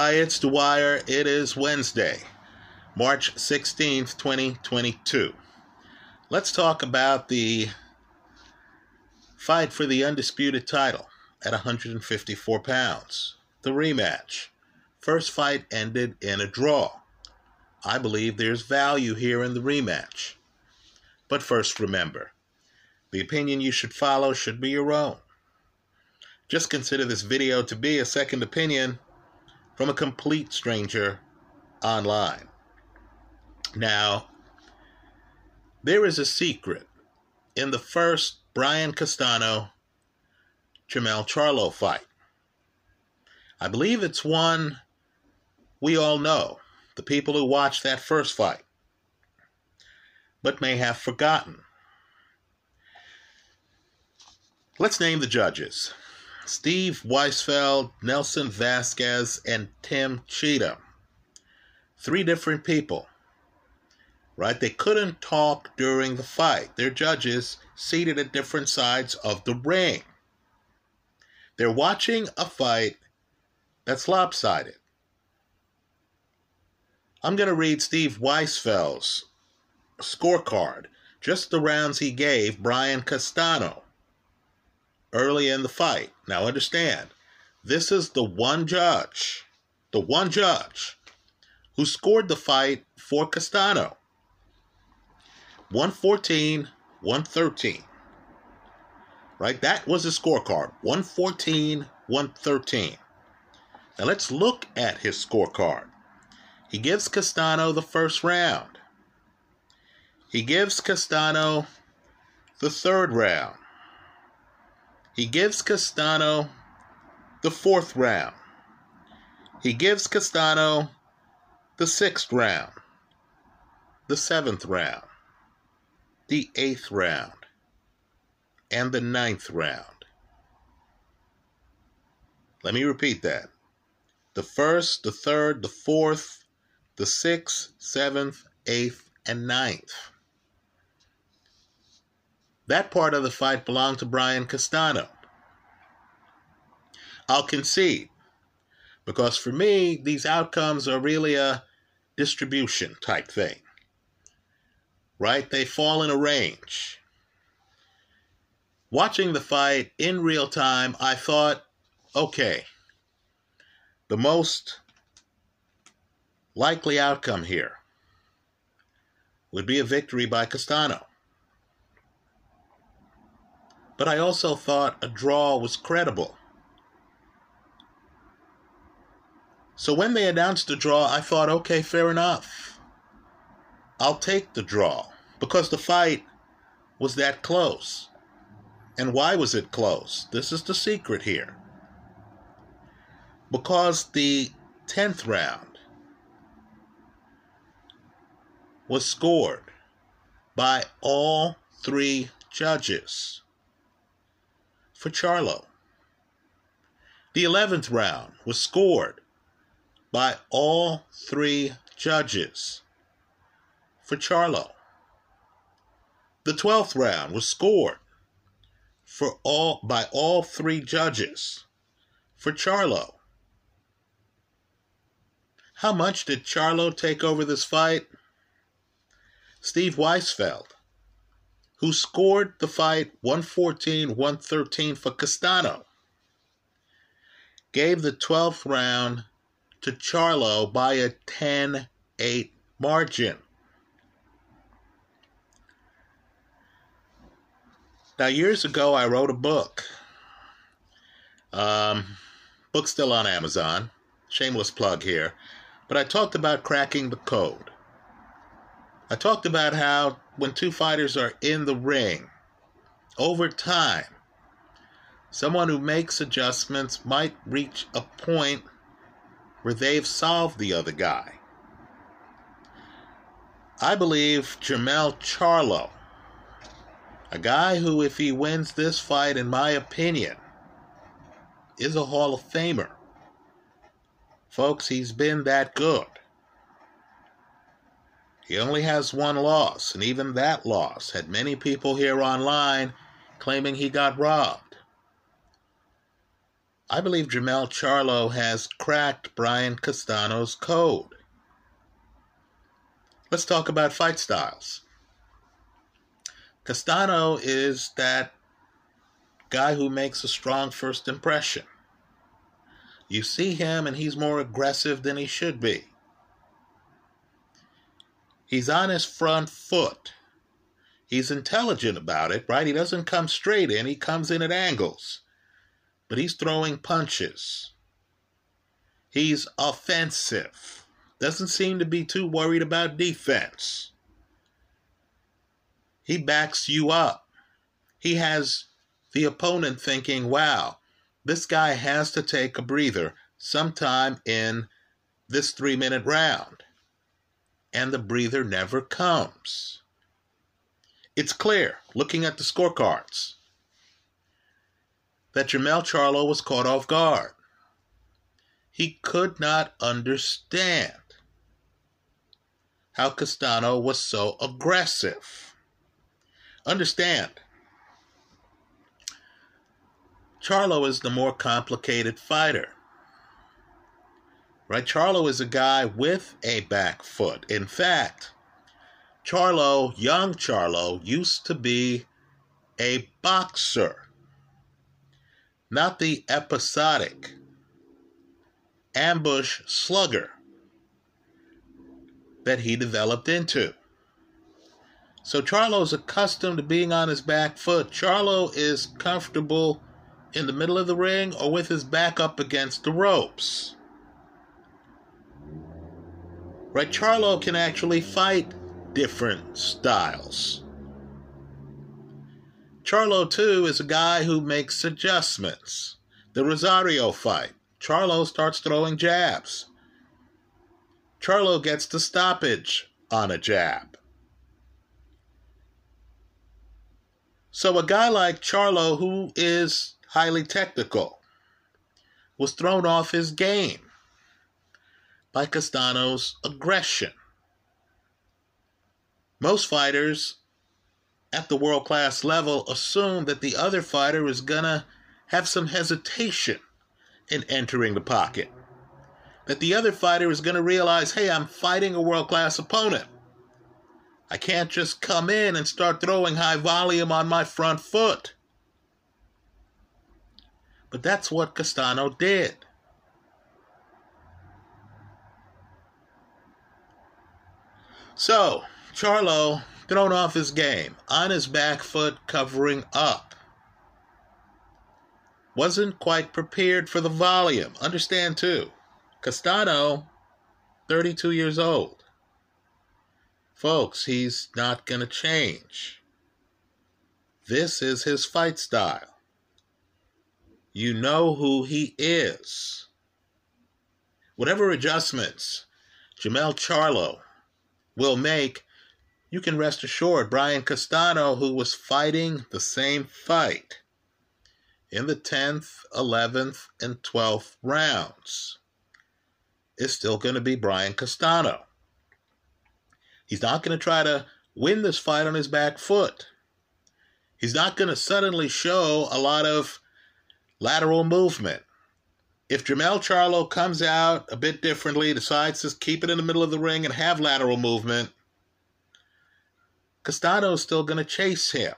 Hi, it's Dwyer. It is Wednesday, March 16th, 2022. Let's talk about the fight for the undisputed title at 154 pounds. The rematch. First fight ended in a draw. I believe there's value here in the rematch. But first, remember the opinion you should follow should be your own. Just consider this video to be a second opinion from a complete stranger online. Now, there is a secret in the first Brian Castano Jermell Charlo fight. I believe it's one we all know, the people who watched that first fight, but may have forgotten. Let's name the judges Steve Weisfeld, Nelson Vasquez, and Tim Cheatham. Three different people. Right? They couldn't talk during the fight. They're judges seated at different sides of the ring. They're watching a fight that's lopsided. I'm going to read Steve Weisfeld's scorecard, just the rounds he gave Brian Castano early in the fight. Now, understand, this is the one judge, the one judge who scored the fight for Castano 114, 113. Right? That was his scorecard 114, 113. Now, let's look at his scorecard. He gives Castano the first round. He gives Castano the third round. He gives Castano the fourth round. He gives Castano the sixth round, the seventh round, the eighth round, and the ninth round. Let me repeat that. The first, the third, the fourth, the sixth, seventh, eighth, and ninth. That part of the fight belonged to Brian Castano. I'll concede. Because for me, these outcomes are really a distribution type thing. Right? They fall in a range. Watching the fight in real time, I thought, okay, the most likely outcome here would be a victory by Castano. But I also thought a draw was credible. So when they announced the draw, I thought, okay, fair enough. I'll take the draw because the fight was that close. And why was it close? This is the secret here. Because the 10th round was scored by all three judges for Charlo. The 11th round was scored by all three judges for Charlo. The 12th round was scored for all by all three judges for Charlo. How much did Charlo take over this fight? Steve Weisfeld who scored the fight 114 113 for Castano, gave the 12th round to Charlo by a 10 8 margin. Now, years ago, I wrote a book. Um, book still on Amazon. Shameless plug here. But I talked about cracking the code. I talked about how when two fighters are in the ring, over time, someone who makes adjustments might reach a point where they've solved the other guy. I believe Jermell Charlo, a guy who, if he wins this fight, in my opinion, is a Hall of Famer. Folks, he's been that good. He only has one loss, and even that loss had many people here online claiming he got robbed. I believe Jermell Charlo has cracked Brian Castano's code. Let's talk about fight styles. Castano is that guy who makes a strong first impression. You see him and he's more aggressive than he should be. He's on his front foot. He's intelligent about it, right? He doesn't come straight in, he comes in at angles. But he's throwing punches. He's offensive. Doesn't seem to be too worried about defense. He backs you up. He has the opponent thinking, wow, this guy has to take a breather sometime in this three minute round. And the breather never comes. It's clear, looking at the scorecards, that Jermell Charlo was caught off guard. He could not understand how Castano was so aggressive. Understand, Charlo is the more complicated fighter. Right? Charlo is a guy with a back foot. In fact, Charlo, young Charlo, used to be a boxer, not the episodic ambush slugger that he developed into. So Charlo's accustomed to being on his back foot. Charlo is comfortable in the middle of the ring or with his back up against the ropes. Right, Charlo can actually fight different styles. Charlo, too, is a guy who makes adjustments. The Rosario fight, Charlo starts throwing jabs. Charlo gets the stoppage on a jab. So, a guy like Charlo, who is highly technical, was thrown off his game by Castano's aggression. Most fighters at the world class level assume that the other fighter is to have some hesitation in entering the pocket. That the other fighter is to realize, hey, I'm fighting a world class opponent. I can't just come in and start throwing high volume on my front foot. But that's what Castano did. So, Charlo thrown off his game, on his back foot, covering up. Wasn't quite prepared for the volume. Understand, too, Castano, 32 years old. Folks, he's not going to change. This is his fight style. You know who he is. Whatever adjustments Jermell Charlo will make, you can rest assured Brian Castano, who was fighting the same fight in the 10th, 11th, and 12th rounds, is still going to be Brian Castano. He's not going to try to win this fight on his back foot. He's not going to suddenly show a lot of lateral movement. If Jermell Charlo comes out a bit differently, decides to keep it in the middle of the ring and have lateral movement, Castano's still going to chase him.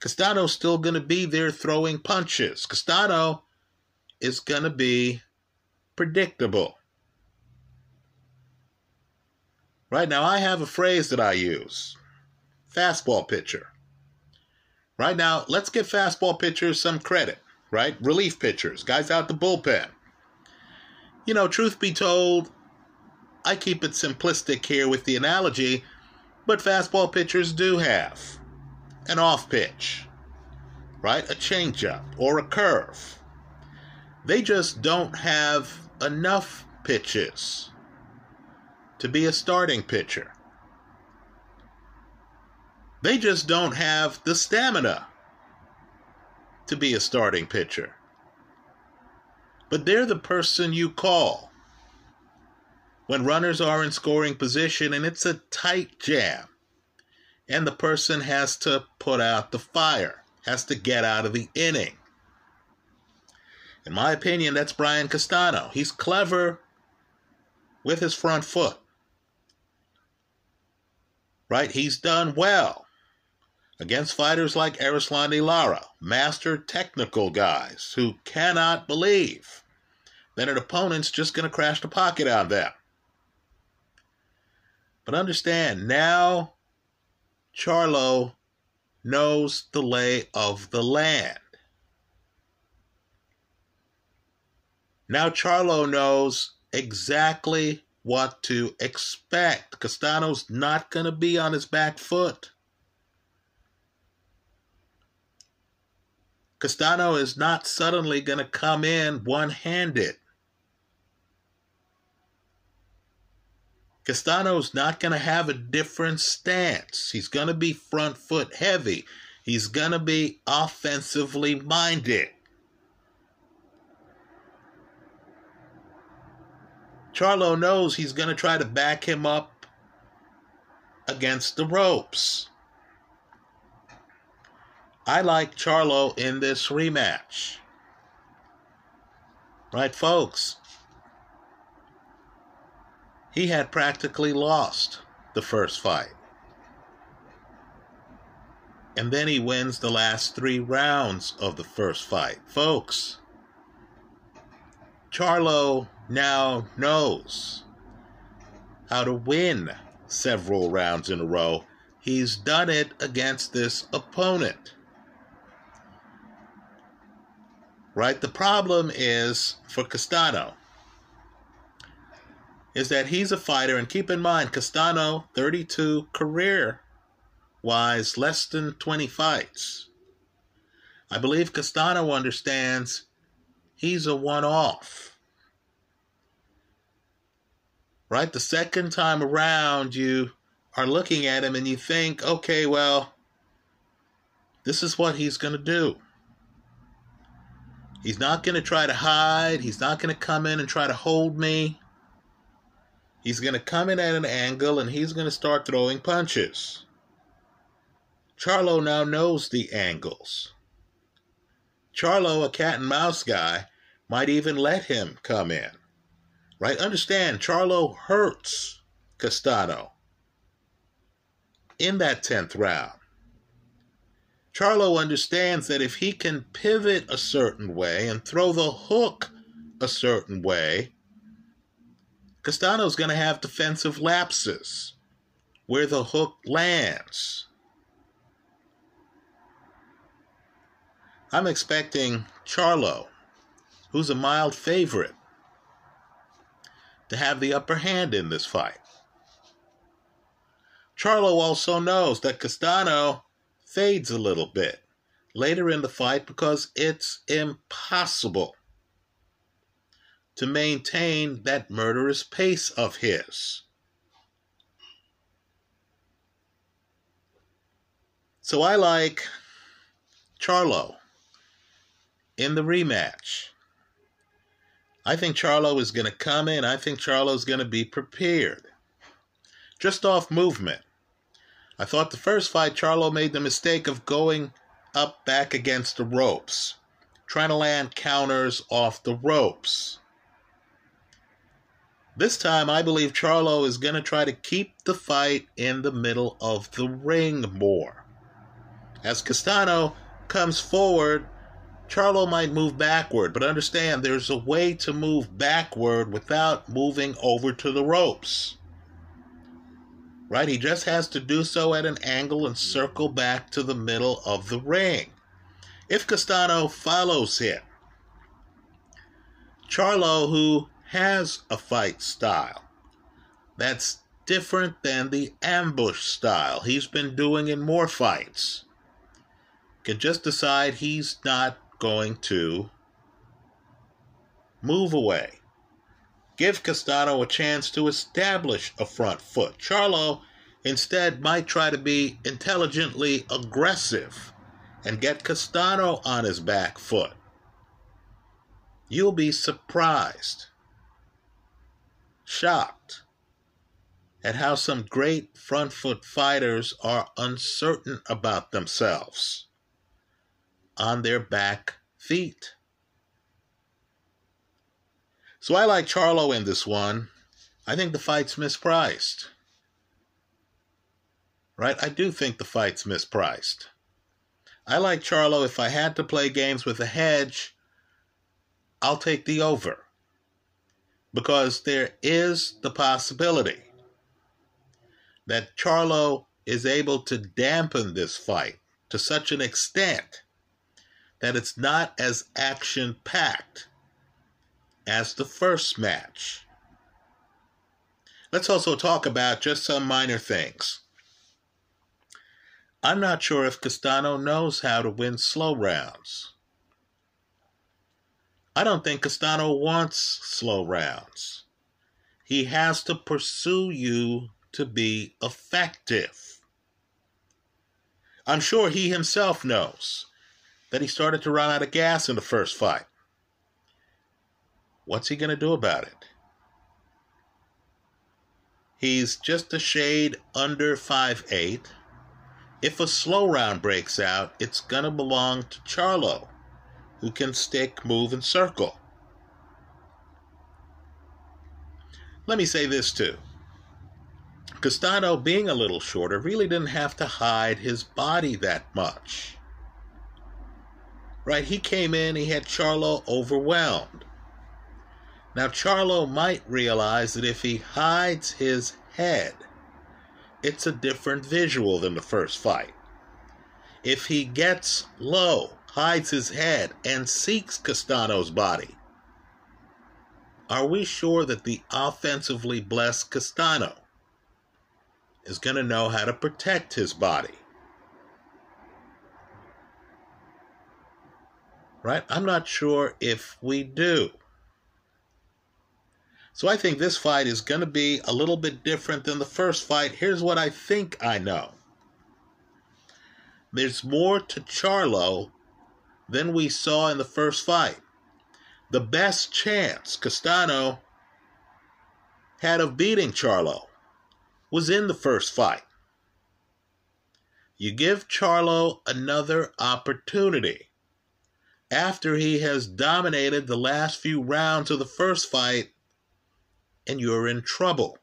Castano's still going to be there throwing punches. Castano is going to be predictable. Right now, I have a phrase that I use fastball pitcher. Right now, let's give fastball pitchers some credit, right? Relief pitchers, guys out the bullpen. You know, truth be told, I keep it simplistic here with the analogy, but fastball pitchers do have an off pitch, right? A changeup or a curve. They just don't have enough pitches to be a starting pitcher. They just don't have the stamina to be a starting pitcher. But they're the person you call when runners are in scoring position and it's a tight jam and the person has to put out the fire, has to get out of the inning. In my opinion, that's Brian Castano. He's clever with his front foot. Right? He's done well against fighters like Erislandy Lara, master technical guys who cannot believe that an opponent's just going to crash the pocket on them. But understand, now Charlo knows the lay of the land. Now Charlo knows exactly what to expect. Castano's not going to be on his back foot. Castano is not suddenly going to come in one handed. Castano's not going to have a different stance. He's going to be front foot heavy. He's going to be offensively minded. Charlo knows he's going to try to back him up against the ropes. I like Charlo in this rematch. Right, folks? He had practically lost the first fight. And then he wins the last three rounds of the first fight. Folks, Charlo now knows how to win several rounds in a row. He's done it against this opponent. Right? The problem is for Castano is that he's a fighter, and keep in mind, Castano, 32 career wise, less than 20 fights. I believe Castano understands he's a one off. Right? The second time around, you are looking at him and you think, okay, well, this is what he's going to do. He's not going to try to hide. He's not going to come in and try to hold me. He's going to come in at an angle and he's going to start throwing punches. Charlo now knows the angles. Charlo, a cat and mouse guy, might even let him come in. Right? Understand, Charlo hurts Castano in that 10th round. Charlo understands that if he can pivot a certain way and throw the hook a certain way, Castano's going to have defensive lapses where the hook lands. I'm expecting Charlo, who's a mild favorite, to have the upper hand in this fight. Charlo also knows that Castano fades a little bit later in the fight because it's impossible to maintain that murderous pace of his. So I like Charlo in the rematch. I think Charlo is going to come in. I think Charlo is going to be prepared. Just off movement. I thought the first fight, Charlo made the mistake of going up back against the ropes, trying to land counters off the ropes. This time, I believe Charlo is going to try to keep the fight in the middle of the ring more. As Castano comes forward, Charlo might move backward, but understand there's a way to move backward without moving over to the ropes right? He just has to do so at an angle and circle back to the middle of the ring. If Castano follows him, Charlo, who has a fight style that's different than the ambush style he's been doing in more fights, can just decide he's not going to move away give Castano a chance to establish a front foot. Charlo instead might try to be intelligently aggressive and get Castano on his back foot. You'll be surprised, shocked at how some great front foot fighters are uncertain about themselves on their back feet. So I like Charlo in this one. I think the fight's mispriced. Right? I do think the fight's mispriced. I like Charlo. If I had to play games with a hedge, I'll take the over. Because there is the possibility that Charlo is able to dampen this fight to such an extent that it's not as action packed as the first match. Let's also talk about just some minor things. I'm not sure if Castano knows how to win slow rounds. I don't think Castano wants slow rounds. He has to pursue you to be effective. I'm sure he himself knows that he started to run out of gas in the first fight. What's he going to do about it? He's just a shade under five eight. If a slow round breaks out, it's going to belong to Charlo, who can stick, move, and circle. Let me say this too. Castano, being a little shorter, really didn't have to hide his body that much. Right? He came in, he had Charlo overwhelmed. Now, Charlo might realize that if he hides his head, it's a different visual than the first fight. If he gets low, hides his head, and seeks Castano's body, are we sure that the offensively blessed Castano is going to know how to protect his body? Right? I'm not sure if we do. So I think this fight is going to be a little bit different than the first fight. Here's what I think I know there's more to Charlo than we saw in the first fight. The best chance Castano had of beating Charlo was in the first fight. You give Charlo another opportunity. After he has dominated the last few rounds of the first fight, and you're in trouble.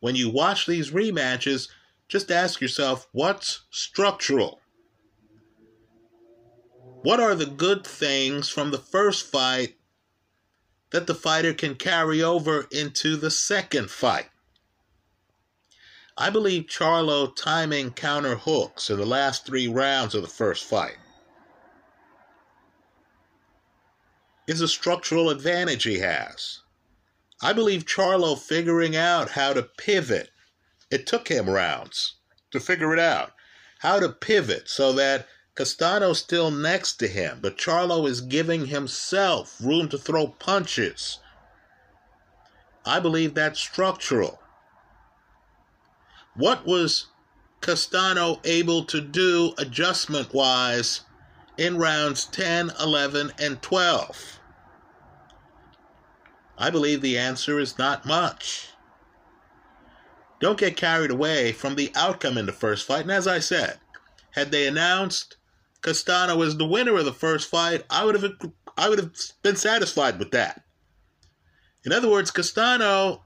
When you watch these rematches, just ask yourself what's structural? What are the good things from the first fight that the fighter can carry over into the second fight? I believe Charlo timing counter hooks in the last three rounds of the first fight is a structural advantage he has. I believe Charlo figuring out how to pivot, it took him rounds to figure it out. How to pivot so that Castano's still next to him, but Charlo is giving himself room to throw punches. I believe that's structural. What was Castano able to do adjustment wise in rounds 10, 11, and 12? I believe the answer is not much. Don't get carried away from the outcome in the first fight. And as I said, had they announced Castano as the winner of the first fight, I would have I would have been satisfied with that. In other words, Castano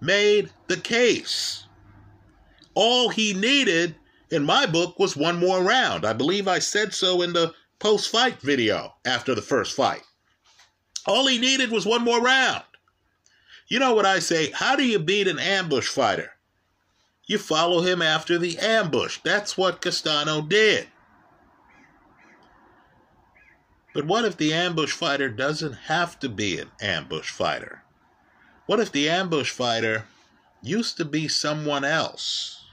made the case. All he needed in my book was one more round. I believe I said so in the post fight video after the first fight. All he needed was one more round. You know what I say? How do you beat an ambush fighter? You follow him after the ambush. That's what Castano did. But what if the ambush fighter doesn't have to be an ambush fighter? What if the ambush fighter used to be someone else?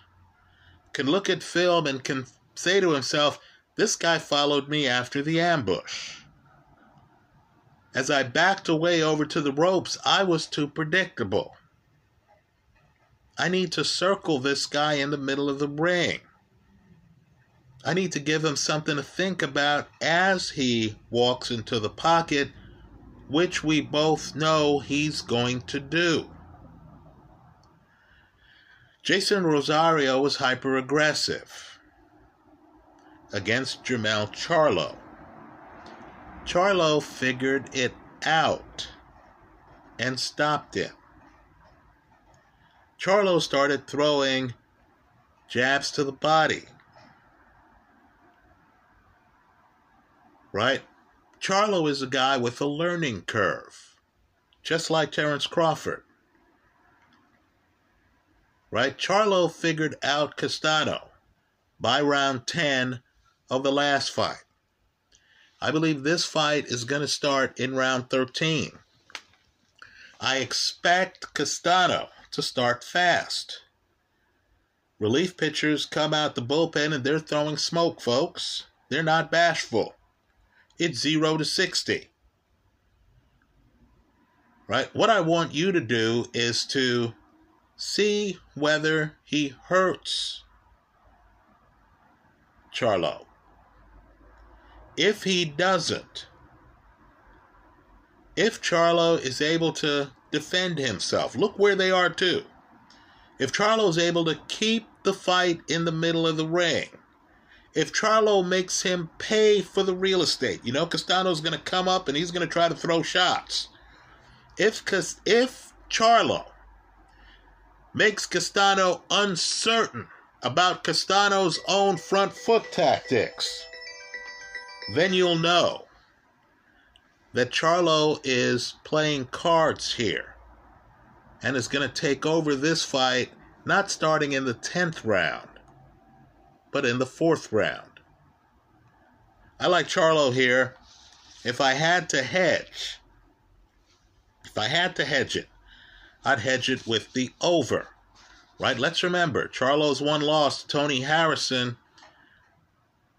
Can look at film and can say to himself, this guy followed me after the ambush. As I backed away over to the ropes, I was too predictable. I need to circle this guy in the middle of the ring. I need to give him something to think about as he walks into the pocket, which we both know he's going to do. Jeison Rosario was hyper aggressive against Jermell Charlo. Charlo figured it out. and stopped him. Charlo started throwing jabs to the body. Right? Charlo is a guy with a learning curve, just like Terence Crawford. Right? Charlo figured out Castano by round 10 of the last fight. I believe this fight is going to start in round 13. I expect Castano to start fast. Relief pitchers come out the bullpen and they're throwing smoke, folks. They're not bashful. It's 0 to 60. Right? What I want you to do is to see whether he hurts Charlo. If he doesn't, if Charlo is able to defend himself, look where they are too. If Charlo is able to keep the fight in the middle of the ring, if Charlo makes him pay for the real estate, you know, Castano's going to come up and he's going to try to throw shots. If if Charlo makes Castano uncertain about Castano's own front foot tactics, then you'll know that Charlo is playing cards here and is going to take over this fight not starting in the 10th round, but in the 4th round. I like Charlo here. If I had to hedge, if I had to hedge it, I'd hedge it with the over. Right? Let's remember, Charlo's one loss to Tony Harrison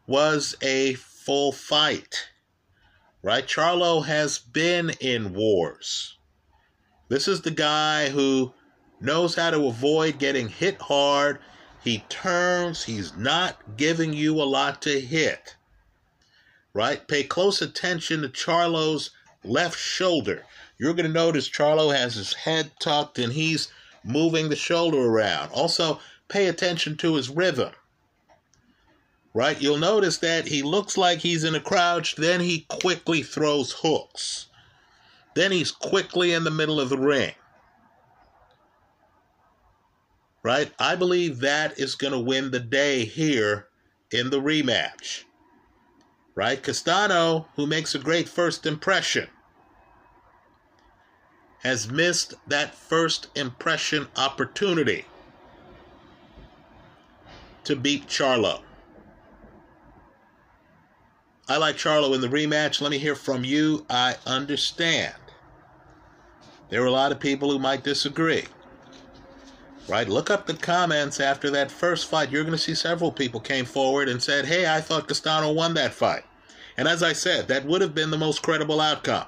was a full fight. Right? Charlo has been in wars. This is the guy who knows how to avoid getting hit hard. He turns, he's not giving you a lot to hit. Right? Pay close attention to Charlo's left shoulder. You're going to notice Charlo has his head tucked and he's moving the shoulder around. Also, pay attention to his rhythm. Right? You'll notice that he looks like he's in a crouch, then he quickly throws hooks. Then he's quickly in the middle of the ring. Right? I believe that is going to win the day here in the rematch. Right? Castano, who makes a great first impression, has missed that first impression opportunity to beat Charlo. I like Charlo in the rematch. Let me hear from you. I understand. There are a lot of people who might disagree. Right? Look up the comments after that first fight. You're going to see several people came forward and said, hey, I thought Castano won that fight. And as I said, that would have been the most credible outcome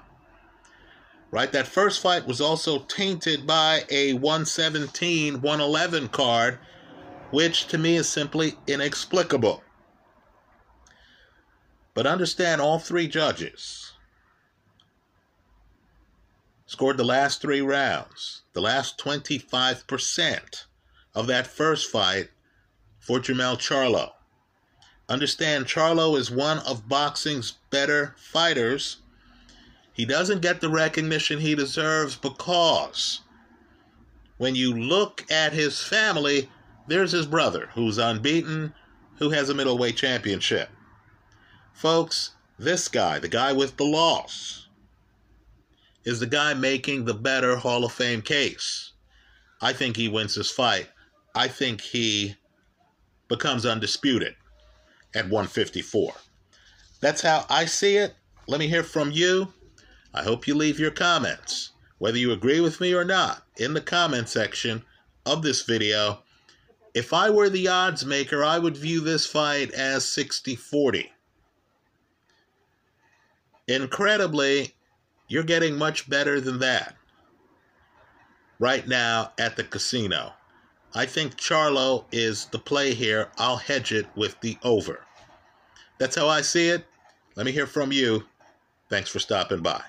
right? That first fight was also tainted by a 117 111 card, which to me is simply inexplicable. But understand all three judges scored the last three rounds, the last 25% of that first fight for Jermell Charlo. Understand, Charlo is one of boxing's better fighters he doesn't get the recognition he deserves because when you look at his family, there's his brother who's unbeaten, who has a middleweight championship. Folks, this guy, the guy with the loss, is the guy making the better Hall of Fame case. I think he wins this fight. I think he becomes undisputed at 154. That's how I see it. Let me hear from you. I hope you leave your comments, whether you agree with me or not, in the comment section of this video. If I were the odds maker, I would view this fight as 60 40. Incredibly, you're getting much better than that right now at the casino. I think Charlo is the play here. I'll hedge it with the over. That's how I see it. Let me hear from you. Thanks for stopping by.